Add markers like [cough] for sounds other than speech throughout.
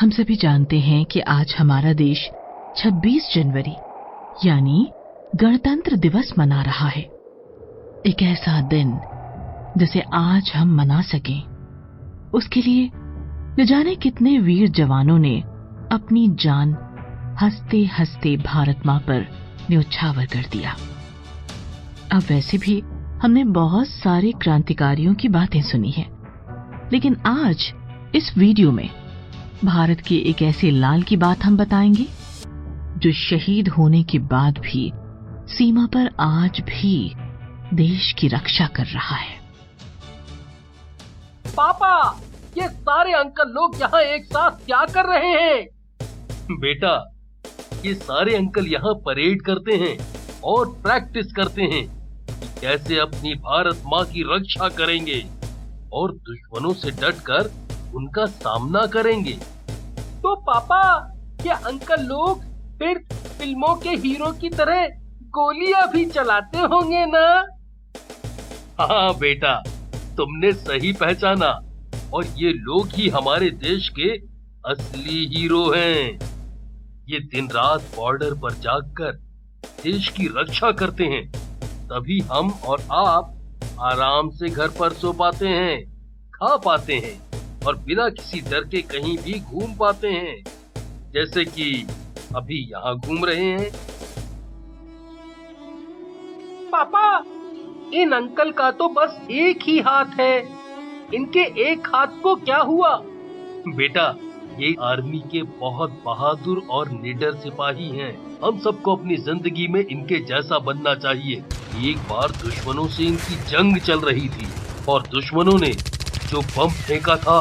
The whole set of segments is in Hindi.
हम सभी जानते हैं कि आज हमारा देश 26 जनवरी, यानी गणतंत्र दिवस मना रहा है। एक ऐसा दिन जिसे आज हम मना सकें। उसके लिए न जाने कितने वीर जवानों ने अपनी जान हँसते हँसते भारत माँ पर न्यौछावर कर दिया। अब वैसे भी हमने बहुत सारे क्रांतिकारियों की बातें सुनी हैं। लेकिन आज इस वीडियो में भारत के एक ऐसे लाल की बात हम बताएँगे जो शहीद होने के बाद भी सीमा पर आज भी देश की रक्षा कर रहा है। पापा ये सारे अंकल लोग यहाँ एक साथ क्या कर रहे हैं? बेटा ये सारे अंकल यहाँ परेड करते हैं और प्रैक्टिस करते हैं कैसे अपनी भारत माँ की रक्षा करेंगे और दुश्मनों से डटकर उनका सामना करेंगे। तो पापा, क्या अंकल लोग फिर फ़िल्मों के हीरो की तरह गोलियाँ भी चलाते होंगे ना? हाँ बेटा, तुमने सही पहचाना। और ये लोग ही हमारे देश के असली हीरो हैं। ये दिन रात बॉर्डर पर जाकर देश की रक्षा करते हैं। तभी हम और आप आराम से घर पर सो पाते हैं, खा पाते हैं। और बिना किसी डर के कहीं भी घूम पाते हैं, जैसे कि अभी यहाँ घूम रहे हैं। पापा, इन अंकल का तो बस एक ही हाथ है। इनके एक हाथ को क्या हुआ? बेटा, ये आर्मी के बहुत बहादुर और निडर सिपाही हैं। हम सबको अपनी ज़िंदगी में इनके जैसा बनना चाहिए। एक बार दुश्मनों से इनकी जंग चल रही थी और दुश्मनों ने जो बम फेंका था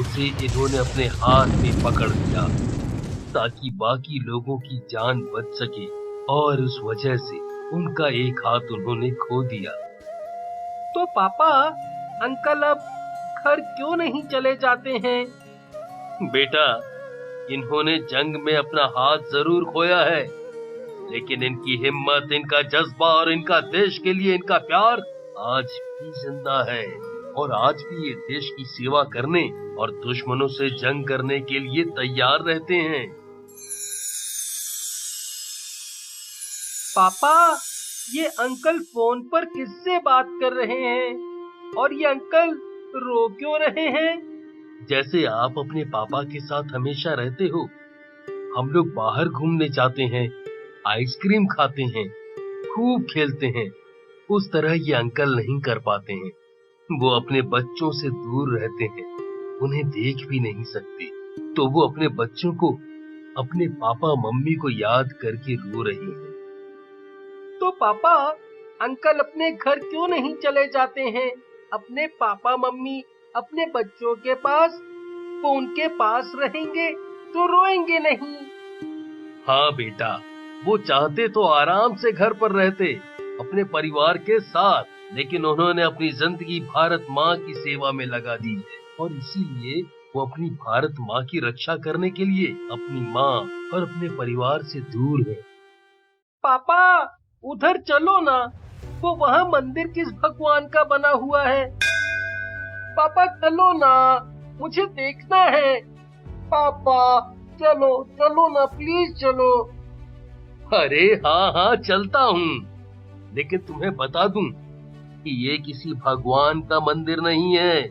उसे इन्होंने अपने हाथ में पकड़ लिया ताकि बाकी लोगों की जान बच सके और उस वजह से उनका एक हाथ उन्होंने खो दिया। तो पापा अंकल अब घर क्यों नहीं चले जाते हैं? बेटा इन्होंने जंग में अपना हाथ ज़रूर खोया है लेकिन इनकी हिम्मत इनका जज्बा और इनका देश के लिए इनका प्यार आज भी ज़िंदा है। और आज भी ये देश की सेवा करने और दुश्मनों से जंग करने के लिए तैयार रहते हैं। पापा ये अंकल फ़ोन पर किससे बात कर रहे हैं? और ये अंकल रो क्यों रहे हैं? जैसे आप अपने पापा के साथ हमेशा रहते हो हम लोग बाहर घूमने जाते हैं आइसक्रीम खाते हैं खूब खेलते हैं उस तरह ये अंकल नहीं कर पाते हैं। वो अपने बच्चों से दूर रहते हैं उन्हें देख भी नहीं सकते। तो वो अपने बच्चों को अपने पापा मम्मी को याद करके रो रही है। तो पापा अंकल अपने घर क्यों नहीं चले जाते हैं? अपने पापा मम्मी अपने बच्चों के पास वो उनके पास रहेंगे तो रोएँगे नहीं। हाँ बेटा वो चाहते तो आराम से घर पर रहते अपने परिवार के साथ। लेकिन उन्होंने अपनी ज़िंदगी भारत माँ की सेवा में लगा दी है। और इसीलिए वो अपनी भारत माँ की रक्षा करने के लिए अपनी माँ और अपने परिवार से दूर है। पापा उधर चलो ना। वो वहाँ मंदिर किस भगवान का बना हुआ है? पापा चलो ना। मुझे देखना है। पापा चलो चलो ना प्लीज़ चलो। अरे हाँ हाँ चलता हूँ। लेकिन तुम्हें बता दूँ कि ये किसी भगवान का मंदिर नहीं है,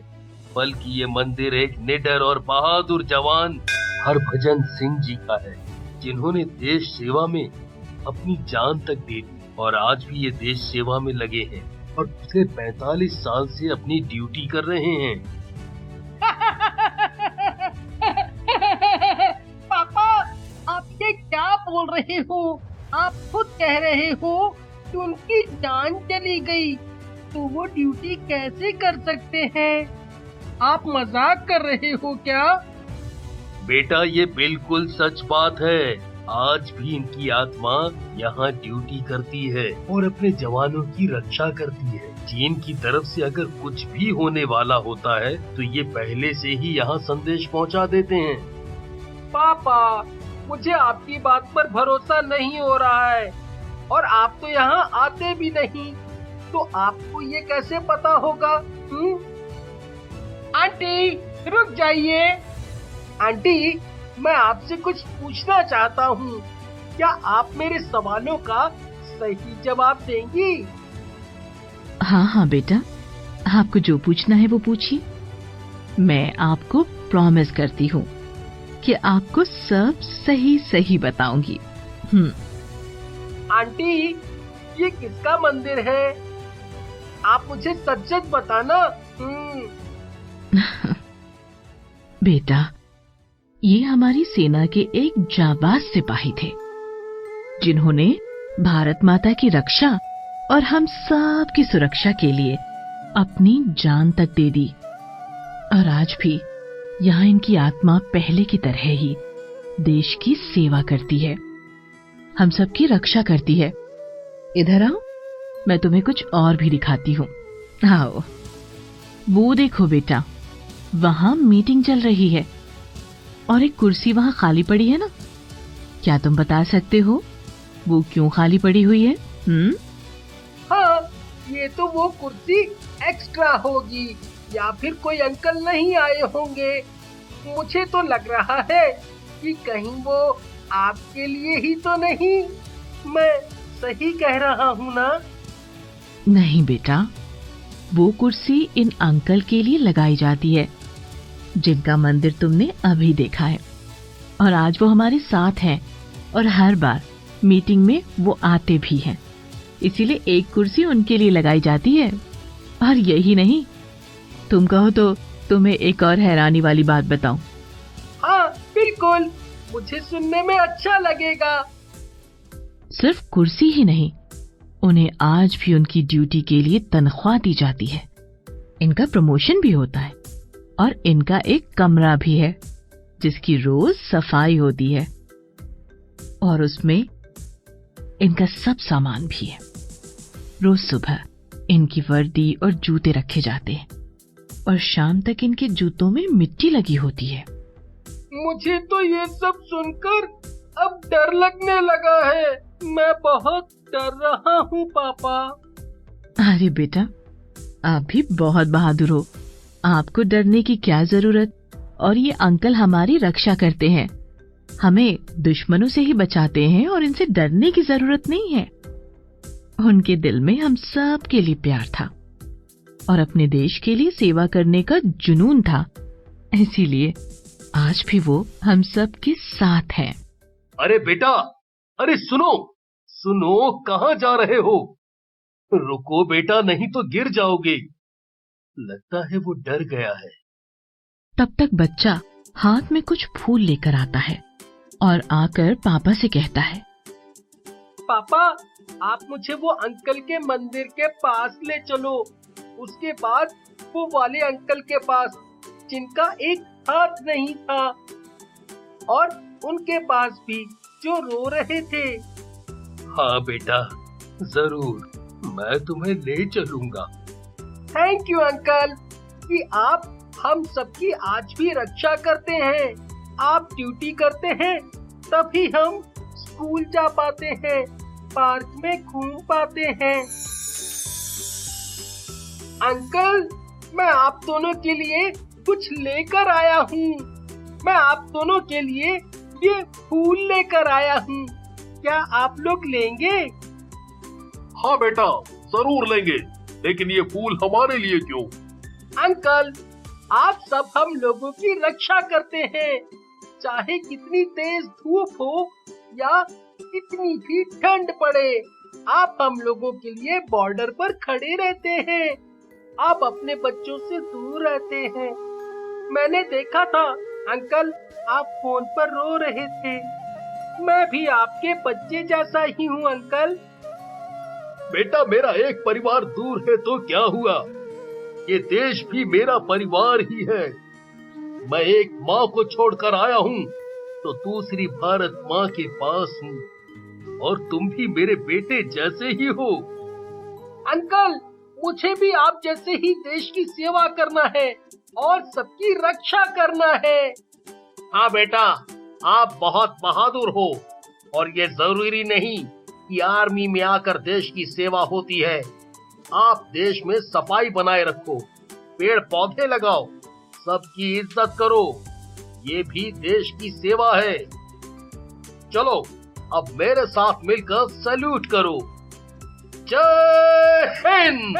बल्कि ये मंदिर एक निडर और बहादुर जवान हरभजन सिंह जी का है, जिन्होंने देश सेवा में अपनी जान तक दे दी और आज भी ये देश सेवा में लगे हैं और पिछले 45 साल से अपनी ड्यूटी कर रहे हैं। [laughs] पापा, आप ये क्या बोल रहे हो? आप खुद कह रहे हो कि उनकी जान चली गई। तो वो ड्यूटी कैसे कर सकते हैं? आप मज़ाक कर रहे हो क्या? बेटा ये बिल्कुल सच बात है। आज भी इनकी आत्मा यहाँ ड्यूटी करती है और अपने जवानों की रक्षा करती है। चीन की तरफ़ से अगर कुछ भी होने वाला होता है तो ये पहले से ही यहाँ संदेश पहुँचा देते हैं। पापा मुझे आपकी बात पर भरोसा नहीं हो रहा है और आप तो यहाँ आते भी नहीं। तो आपको ये कैसे पता होगा? हम्म? आंटी रुक जाइए। आंटी मैं आपसे कुछ पूछना चाहता हूँ। क्या आप मेरे सवालों का सही जवाब देंगी? हाँ हाँ बेटा। आपको जो पूछना है वो पूछिए। मैं आपको प्रॉमिस करती हूँ कि आपको सब सही सही बताऊँगी। हम्म। आंटी ये किसका मंदिर है? आप मुझे सच सच बताना। हम्म। [laughs] बेटा, ये हमारी सेना के एक जाबाज सिपाही थे, जिन्होंने भारत माता की रक्षा और हम सब की सुरक्षा के लिए अपनी जान तक दे दी। और आज भी यहाँ इनकी आत्मा पहले की तरह ही देश की सेवा करती है। हम सबकी रक्षा करती है। इधर आओ। मैं तुम्हें कुछ और भी दिखाती हूँ। आओ। वो देखो बेटा, वहाँ मीटिंग चल रही है। और एक कुर्सी वहाँ खाली पड़ी है ना? क्या तुम बता सकते हो? वो क्यों खाली पड़ी हुई है? हम्म? हाँ ये तो वो कुर्सी एक्स्ट्रा होगी, या फिर कोई अंकल नहीं आए होंगे। मुझे तो लग रहा है कि कहीं वो आपके लिए ही तो नहीं। मैं सही कह रहा हूँ ना? नहीं बेटा वो कुर्सी इन अंकल के लिए लगाई जाती है जिनका मंदिर तुमने अभी देखा है। और आज वो हमारे साथ हैं और हर बार मीटिंग में वो आते भी हैं। इसीलिए एक कुर्सी उनके लिए लगाई जाती है। और यही नहीं तुम कहो तो तुम्हें एक और हैरानी वाली बात बताऊँ। हाँ बिल्कुल मुझे सुनने में अच्छा लगेगा। सिर्फ़ कुर्सी ही नहीं उन्हें आज भी उनकी ड्यूटी के लिए तनख्वाह दी जाती है। इनका प्रमोशन भी होता है और इनका एक कमरा भी है, जिसकी रोज सफ़ाई होती है। और उसमें इनका सब सामान भी है। रोज सुबह इनकी वर्दी और जूते रखे जाते हैं और शाम तक इनके जूतों में मिट्टी लगी होती है। मुझे तो ये सब सुनकर अब डर लगने लगा है। मैं बहुत डर रहा हूँ पापा। अरे बेटा आप भी बहुत बहादुर हो। आपको डरने की क्या ज़रूरत? और ये अंकल हमारी रक्षा करते हैं। हमें दुश्मनों से ही बचाते हैं और इनसे डरने की ज़रूरत नहीं है। उनके दिल में हम सब के लिए प्यार था और अपने देश के लिए सेवा करने का जुनून था। इसीलिए आज भी वो हम सब के साथ हैं। अरे बेटा अरे सुनो सुनो कहा जा रहे हो? रुको बेटा नहीं तो गिर जाओगे। लगता है वो डर गया है। तब तक बच्चा हाथ में कुछ फूल लेकर आता है और आकर पापा से कहता है पापा आप मुझे वो अंकल के मंदिर के पास ले चलो। उसके बाद वो वाले अंकल के पास जिनका एक हाथ नहीं था। और उनके पास भी जो रो रहे थे। हाँ बेटा ज़रूर मैं तुम्हें ले चलूँगा। थैंक यू अंकल कि आप हम सबकी आज भी रक्षा करते हैं। आप ड्यूटी करते हैं तभी हम स्कूल जा पाते हैं पार्क में घूम पाते हैं। अंकल मैं आप दोनों के लिए कुछ लेकर आया हूँ। मैं आप दोनों के लिए ये फूल लेकर आया हूँ। क्या आप लोग लेंगे? हाँ बेटा ज़रूर लेंगे। लेकिन ये फूल हमारे लिए क्यों? अंकल आप सब हम लोगों की रक्षा करते हैं। चाहे कितनी तेज धूप हो या कितनी भी ठंड पड़े आप हम लोगों के लिए बॉर्डर पर खड़े रहते हैं। आप अपने बच्चों से दूर रहते हैं। मैंने देखा था अंकल आप फ़ोन पर रो रहे थे। मैं भी आपके बच्चे जैसा ही हूँ अंकल। बेटा मेरा एक परिवार दूर है तो क्या हुआ? ये देश भी मेरा परिवार ही है। मैं एक माँ को छोड़कर आया हूँ तो दूसरी भारत माँ के पास हूँ और तुम भी मेरे बेटे जैसे ही हो। अंकल मुझे भी आप जैसे ही देश की सेवा करना है। और सबकी रक्षा करना है। हाँ बेटा आप बहुत बहादुर हो और ये ज़रूरी नहीं कि आर्मी में आकर देश की सेवा होती है। आप देश में सफ़ाई बनाए रखो पेड़ पौधे लगाओ सबकी इज़्ज़त करो ये भी देश की सेवा है। चलो अब मेरे साथ मिलकर सैल्यूट करो। जय हिंद!